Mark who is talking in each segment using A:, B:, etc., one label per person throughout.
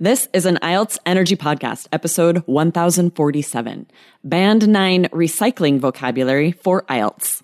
A: This is an IELTS Energy Podcast, episode 1047 Band 9 Recycling Vocabulary for IELTS.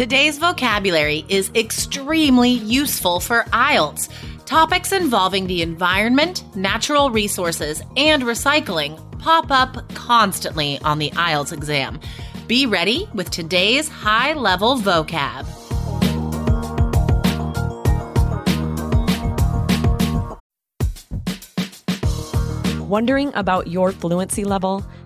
B: Today's vocabulary is extremely useful for IELTS. Topics involving the environment, natural resources, and recycling pop up constantly on the IELTS exam. Be ready with today's high level vocab.
A: Wondering about your fluency level?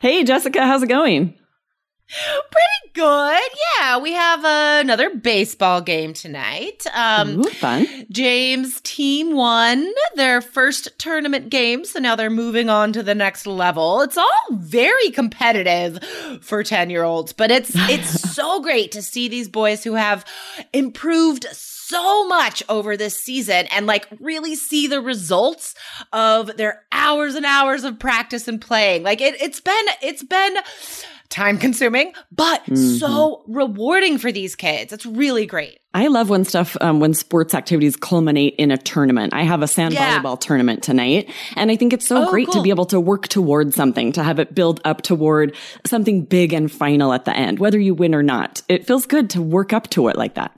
A: Hey, Jessica, how's it going?
B: Pretty good. Yeah, we have uh, another baseball game tonight. Um,
A: Ooh, fun.
B: James' team won their first tournament game, so now they're moving on to the next level. It's all very competitive for 10-year-olds, but it's it's so great to see these boys who have improved so much over this season and like really see the results of their hours and hours of practice and playing. Like it it's been it's been time consuming, but
A: Mm-hmm.
B: so rewarding for these kids. It's really great.
A: I love when stuff, um, when sports activities culminate in a tournament. I have a sand
B: Yeah.
A: volleyball tournament tonight. And I think it's so
B: Oh,
A: great to be able to work toward something, to have it build up toward something big and final at the end, whether you win or not. It feels good to work up to it like that.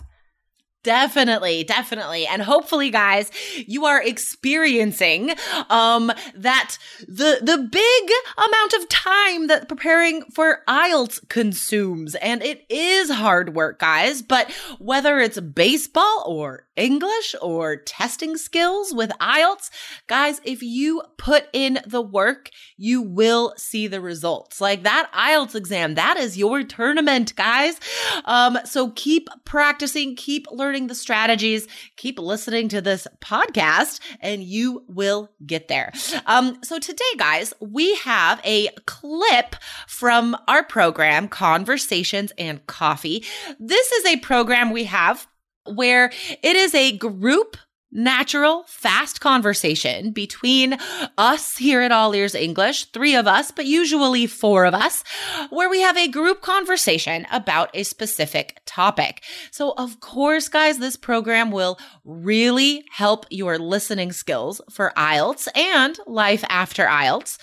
B: Definitely, definitely. And hopefully guys, you are experiencing um that the the big amount of time that preparing for IELTS consumes. And it is hard work, guys, but whether it's baseball or English or testing skills with IELTS, guys, if you put in the work, you will see the results. Like that IELTS exam, that is your tournament, guys. Um, so keep practicing, keep learning the strategies, keep listening to this podcast, and you will get there. Um, so today, guys, we have a clip from our program, Conversations and Coffee. This is a program we have where it is a group natural, fast conversation between us here at All Ears English, three of us, but usually four of us, where we have a group conversation about a specific topic. So, of course, guys, this program will really help your listening skills for IELTS and life after IELTS.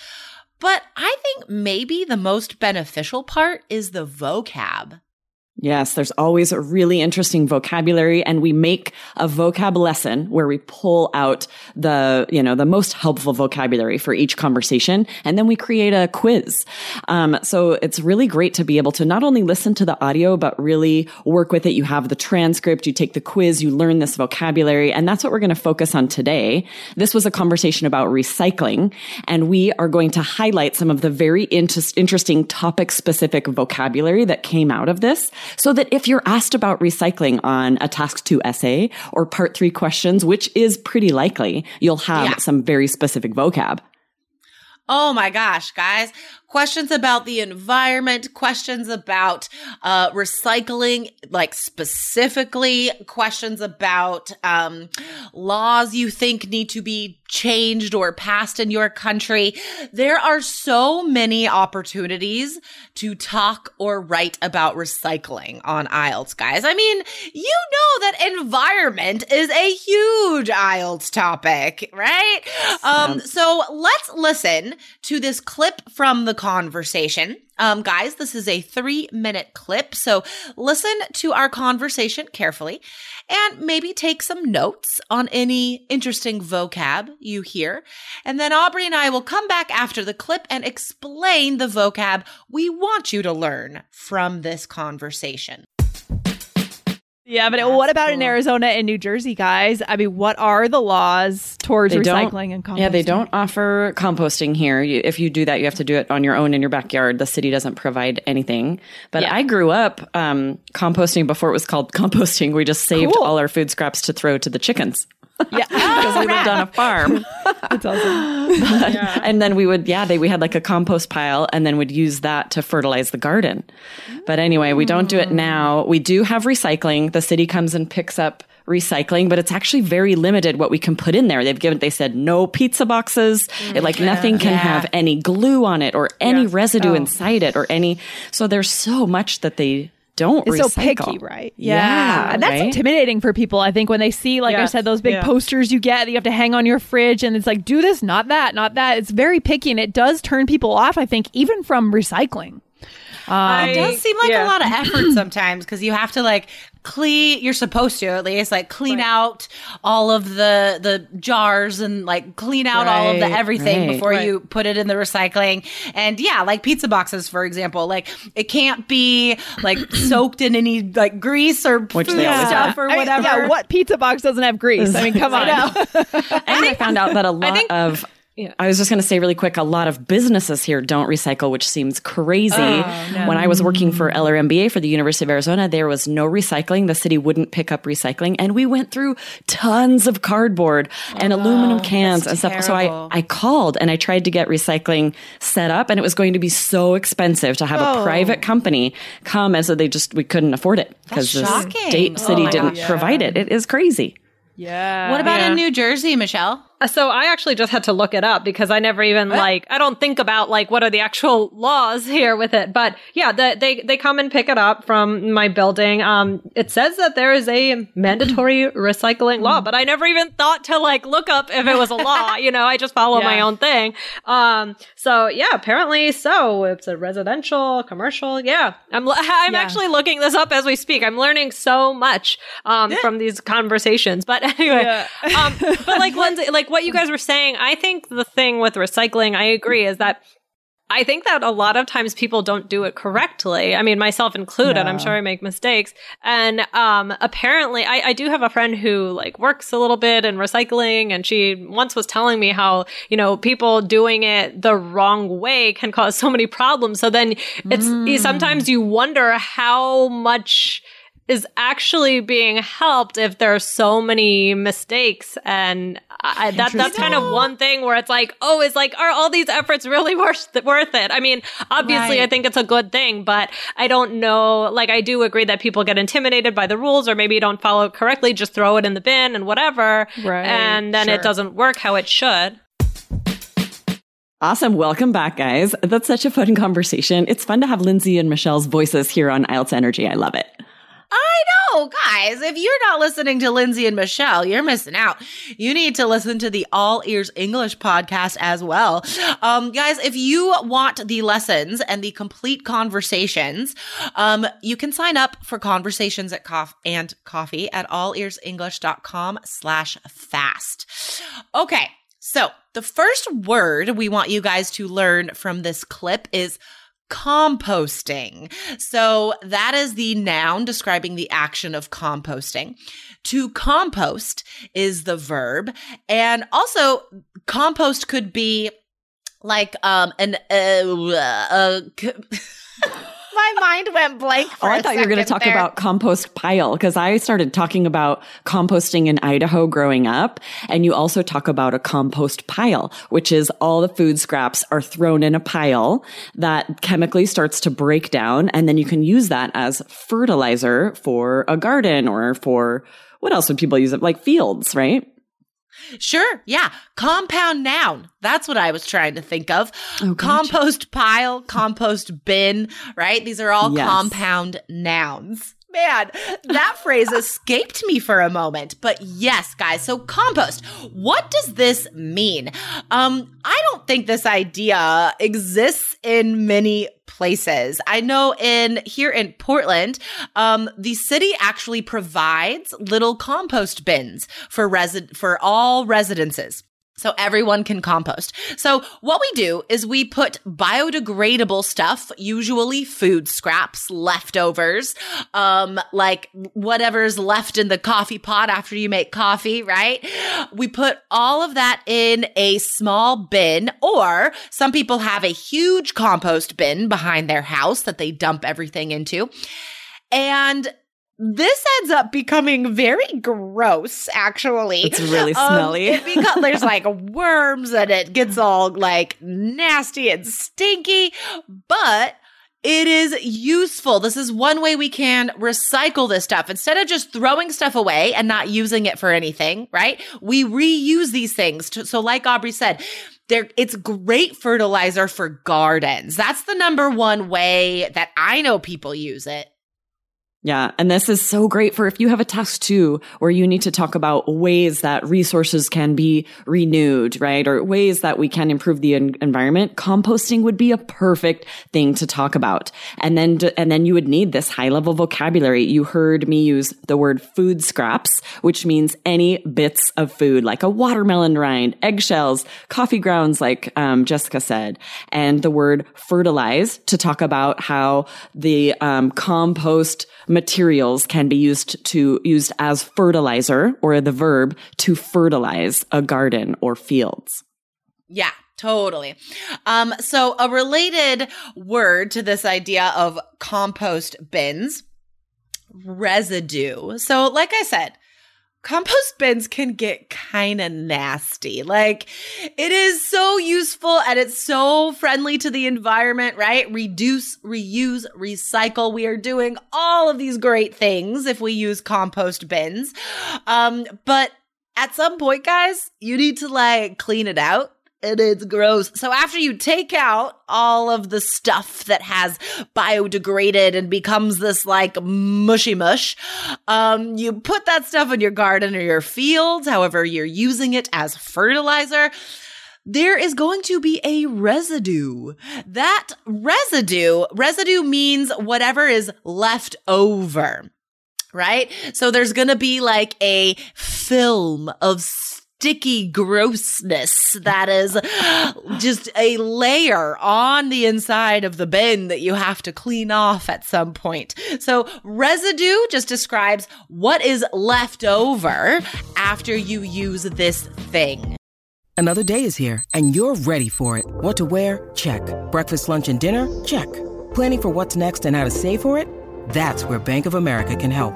B: But I think maybe the most beneficial part is the vocab.
A: Yes, there's always a really interesting vocabulary and we make a vocab lesson where we pull out the, you know, the most helpful vocabulary for each conversation. And then we create a quiz. Um, so it's really great to be able to not only listen to the audio, but really work with it. You have the transcript, you take the quiz, you learn this vocabulary. And that's what we're going to focus on today. This was a conversation about recycling and we are going to highlight some of the very inter- interesting topic specific vocabulary that came out of this so that if you're asked about recycling on a task two essay or part three questions, which is pretty likely, you'll have
B: Yeah.
A: some very specific vocab.
B: Oh my gosh, guys. Questions about the environment, questions about uh, recycling, like specifically questions about um, laws you think need to be changed or passed in your country. There are so many opportunities to talk or write about recycling on IELTS, guys. I mean, you know that environment is a huge IELTS topic, right? Um, so let's listen to this clip from the conversation. Um, guys, this is a three minute clip. So listen to our conversation carefully and maybe take some notes on any interesting vocab you hear. And then Aubrey and I will come back after the clip and explain the vocab we want you to learn from this conversation.
C: Yeah, but what about in Arizona and New Jersey, guys? I mean, what are the laws towards
A: They
C: recycling and composting?
A: Yeah, they don't offer composting here. You, if you do that, you have to do it on your own in your backyard. The city doesn't provide anything. But
C: Yeah.
A: I grew up um, composting before it was called composting. We just saved
C: Cool.
A: all our food scraps to throw to the chickens
C: Yeah,
A: because we lived on a farm.
C: that's awesome.
A: and then we would, yeah, they, we had like a compost pile and then would use that to fertilize the garden. But anyway, we don't do it mm. now. We do have recycling. The city comes and picks up recycling, but it's actually very limited what we can put in there. They've given, they said no pizza boxes. Mm. It, like nothing can
B: Yeah.
A: have any glue on it or any residue oh. inside it or any. So there's so much that they don't
C: It's
A: recycle.
C: so picky, right?
A: Yeah,
C: and that's
A: right?
C: intimidating for people. I think when they see, like I said, those big
D: yeah.
C: posters you get that you have to hang on your fridge, and it's like, do this, not that, not that. It's very picky, and it does turn people off. I think even from recycling.
D: Um, I-
B: It does seem like
D: yeah.
B: a lot of effort sometimes because you have to like clean you're supposed to at least like clean out all of the the jars and like clean out all of the everything
A: right.
B: before
D: Right.
B: you put it in the recycling and yeah like pizza boxes for example like it can't be like soaked in any like grease or
A: Which
B: food
A: they
B: stuff
A: are.
B: or
C: I mean,
B: whatever
C: yeah, what pizza box doesn't have grease? I mean, come on.
A: And I found out that a lot
D: think-
A: of
D: Yeah.
A: I was just going to say really quick a lot of businesses here don't recycle, which seems crazy.
D: Oh,
A: When I was working for Eller MBA for the University of Arizona, there was no recycling. The city wouldn't pick up recycling. And we went through tons of cardboard and aluminum cans and stuff. So I. I called and I tried to get recycling set up and it was going to be so expensive to have
B: Oh.
A: a private company come. And so they just, we couldn't afford it because the state city
B: Oh,
A: didn't
B: yeah.
A: provide it. It is crazy.
C: Yeah.
B: what about
D: Yeah.
B: in new jersey michelle
D: So I actually just had to look it up because I never even like I don't think about like what are the actual laws here with it. But yeah, the, they they come and pick it up from my building. Um, it says that there is a mandatory recycling law, but I never even thought to like look up if it was a law. You know, I just follow my own thing. Um, so yeah, apparently so. It's a residential, commercial. Yeah, I'm I'm
C: Yeah.
D: actually looking this up as we speak. I'm learning so much um from these conversations. But anyway,
C: Yeah.
D: um, but like Lindsay, like what you guys were saying, I think the thing with recycling, I agree, is that I think that a lot of times people don't do it correctly. I mean, myself included. I'm sure I make mistakes. And um, apparently, I, I do have a friend who like works a little bit in recycling, and she once was telling me how you know people doing it the wrong way can cause so many problems. So then it's sometimes you wonder how much is actually being helped if there are so many mistakes and I, that that's kind of one thing where it's like oh is like are all these efforts really worth worth it i mean obviously i think it's a good thing but i don't know like i do agree that people get intimidated by the rules or maybe you don't follow it correctly just throw it in the bin and whatever
C: Right,
D: and then
C: sure.
D: it doesn't work how it should
A: Awesome. Welcome back, guys. That's such a fun conversation. It's fun to have Lindsay and Michelle's voices here on IELTS Energy. I love it.
B: I know, guys. If you're not listening to Lindsay and Michelle, you're missing out. You need to listen to the All Ears English podcast as well. Um, guys, if you want the lessons and the complete conversations, um, you can sign up for conversations at coff and coffee at allearsenglish.com slash fast. Okay. So the first word we want you guys to learn from this clip is composting. So that is the noun describing the action of composting. To compost is the verb. And also compost could be like um an uh, uh, c- my mind went blank oh, for
A: Oh, I thought you were going to talk
B: there.
A: about compost pile because I started talking about composting in Idaho growing up. And you also talk about a compost pile, which is all the food scraps are thrown in a pile that chemically starts to break down. And then you can use that as fertilizer for a garden or for what else would people use it? Like fields, right?
B: Sure. Yeah. Compound noun. That's what I was trying to think of.
A: Oh,
B: compost pile, compost bin, right? These are all
A: Yes.
B: compound nouns. man, that phrase escaped me for a moment. But yes, guys. So compost. What does this mean? Um, I don't think this idea exists in many places. I know in here in Portland, um, the city actually provides little compost bins for resi- for all residences. So everyone can compost. So what we do is we put biodegradable stuff, usually food scraps, leftovers, um, like whatever's left in the coffee pot after you make coffee, right? We put all of that in a small bin, or some people have a huge compost bin behind their house that they dump everything into. And this ends up becoming very gross actually
A: it's really smelly
B: um, because there's like worms and it gets all like nasty and stinky but it is useful. This is one way we can recycle this stuff. Instead of just throwing stuff away and not using it for anything, right? We reuse these things. To, so like Aubrey said, there, it's great fertilizer for gardens. That's the number one way that I know people use it.
A: Yeah. And this is so great for if you have a task too, where you need to talk about ways that resources can be renewed, right? Or ways that we can improve the environment. Composting would be a perfect thing to talk about. And then, and then you would need this high level vocabulary. You heard me use the word food scraps, which means any bits of food, like a watermelon rind, eggshells, coffee grounds, like um, Jessica said, and the word fertilize to talk about how the um, compost materials can be used to used as fertilizer or the verb to fertilize a garden or fields.
B: Yeah, Totally. Um, so a related word to this idea of compost bins, residue. So, like I said, compost bins can get kind of nasty. Like it is so useful and it's so friendly to the environment, right? Reduce, reuse, recycle. We are doing all of these great things if we use compost bins. Um, but at some point, guys, you need to like clean it out and it's gross. So after you take out all of the stuff that has biodegraded and becomes this like mushy mush, um, you put that stuff in your garden or your fields, however you're using it as fertilizer there is going to be a residue. That residue, residue means whatever is left over, right? So there's going to be like a film of sticky grossness that is just a layer on the inside of the bin that you have to clean off at some point. So residue just describes what is left over after you use this thing.
E: Another day is here and you're ready for it. What to wear? Check. Breakfast, lunch, and dinner? Check. Planning for what's next and how to save for it? That's where Bank of America can help.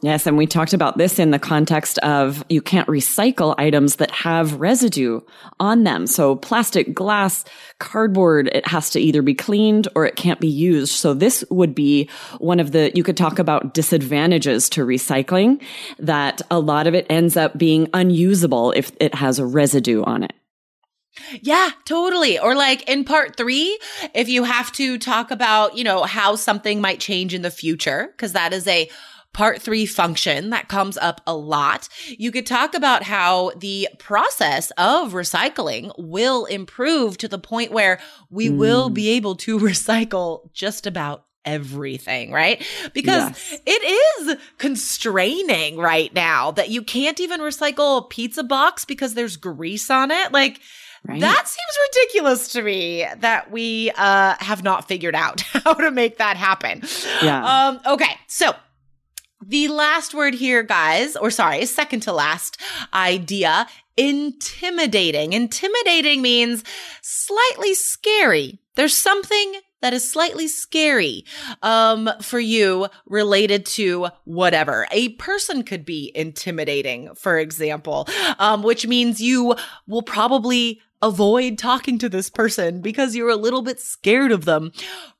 A: Yes, and we talked about this in the context of you can't recycle items that have residue on them. So plastic, glass, cardboard, it has to either be cleaned or it can't be used. So this would be one of the, you could talk about disadvantages to recycling that a lot of it ends up being unusable if it has a residue on it.
B: Yeah, totally. Or like in part three, if you have to talk about, you know, how something might change in the future, because that is a part three function that comes up a lot. You could talk about how the process of recycling will improve to the point where we mm. will be able to recycle just about everything, right? Because yes. it is constraining right now that you can't even recycle a pizza box because there's grease on it. Like, Right. That seems ridiculous to me that we uh, have not figured out how to make that happen. Yeah. Um, okay. So the last word here, guys, or sorry, second to last idea intimidating. Intimidating means slightly scary. There's something that is slightly scary um, for you related to whatever. A person could be intimidating, for example, um, which means you will probably avoid talking to this person because you're a little bit scared of them.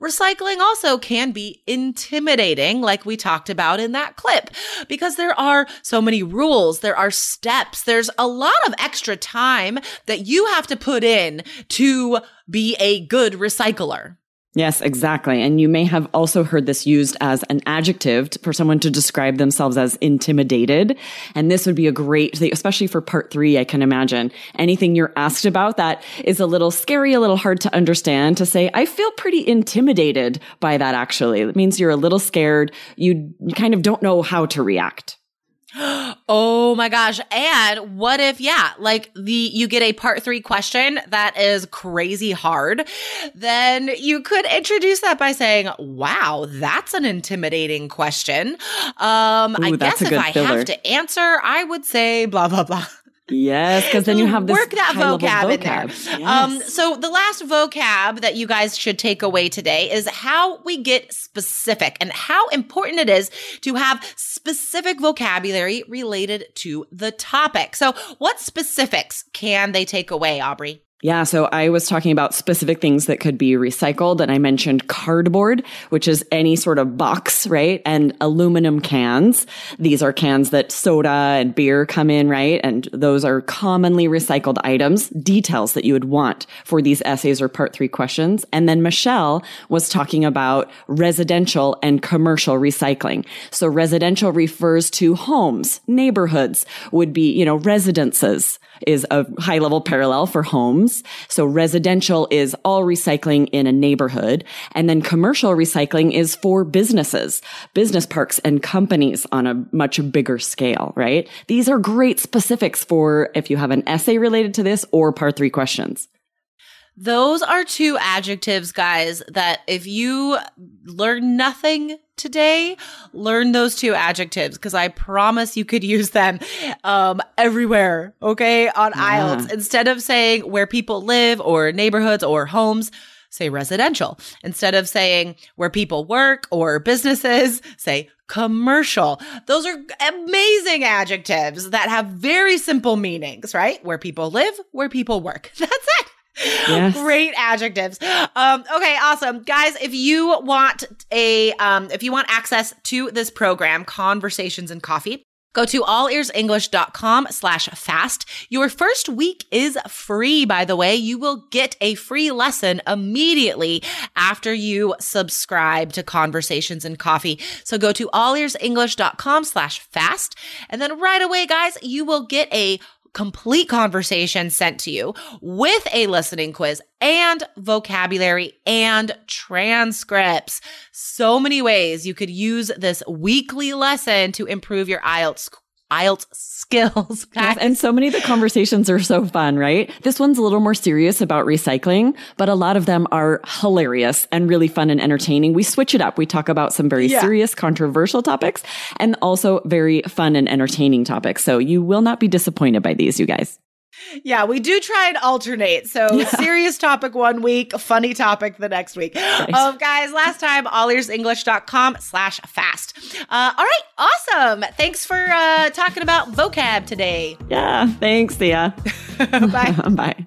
B: Recycling also can be intimidating, like we talked about in that clip, because there are so many rules, there are steps, there's a lot of extra time that you have to put in to be a good recycler.
A: Yes, exactly. And you may have also heard this used as an adjective for someone to describe themselves as intimidated. And this would be a great thing, especially for part three, I can imagine. Anything you're asked about that is a little scary, a little hard to understand to say, I feel pretty intimidated by that actually. It means you're a little scared. You, you kind of don't know how to react.
B: Oh, Oh my gosh. And what if, yeah, like the, you get a part three question that is crazy hard, then you could introduce that by saying, wow, that's an intimidating question. Um,
A: Ooh,
B: I guess if I
A: filler.
B: have to answer, I would say blah, blah, blah.
A: Yes, because then you have this
B: work that
A: high-level
B: vocab, in there.
A: vocab.
B: Um, so the last vocab that you guys should take away today is how we get specific and how important it is to have specific vocabulary related to the topic. So, what specifics can they take away, Aubrey?
A: Yeah, so I was talking about specific things that could be recycled, and I mentioned cardboard, which is any sort of box, right? And aluminum cans. These are cans that soda and beer come in, right? And those are commonly recycled items, details that you would want for these essays or part three questions. And then Michelle was talking about residential and commercial recycling. So residential refers to homes, neighborhoods would be, you know, residences is a high level parallel for homes. So residential is all recycling in a neighborhood. And then commercial recycling is for businesses, business parks and companies on a much bigger scale, right? These are great specifics for if you have an essay related to this or part three questions.
B: Those are two adjectives, guys, that if you learn nothing today, learn those two adjectives because I promise you could use them um, everywhere, okay, on IELTS. Instead of saying where people live or neighborhoods or homes, say residential. Instead of saying where people work or businesses, say commercial. Those are amazing adjectives that have very simple meanings, right? Where people live, where people work. That's it.
A: Yes.
B: Great adjectives. Um, okay, awesome. Guys, if you want a um, if you want access to this program, Conversations and Coffee, Go to allearsenglish.com slash fast. Your first week is free, by the way. You will get a free lesson immediately after you subscribe to Conversations and Coffee. So go to allearsenglish.com slash fast. And then right away, guys, you will get a complete conversation sent to you with a listening quiz and vocabulary and transcripts. So many ways you could use this weekly lesson to improve your IELTS IELTS skills.
A: Yes, and so many of the conversations are so fun, right? This one's a little more serious about recycling, but a lot of them are hilarious and really fun and entertaining. We switch it up. We talk about some very
B: Yeah.
A: serious, controversial topics and also very fun and entertaining topics. So you will not be disappointed by these, you guys.
B: Yeah, we do try and alternate. So serious topic one week, funny topic the next week. Um, guys, last time, allearsenglish.com slash fast. Uh, all right, awesome. Thanks for uh, talking about vocab today.
A: Yeah. Thanks, Thea.
B: Bye.
A: Bye.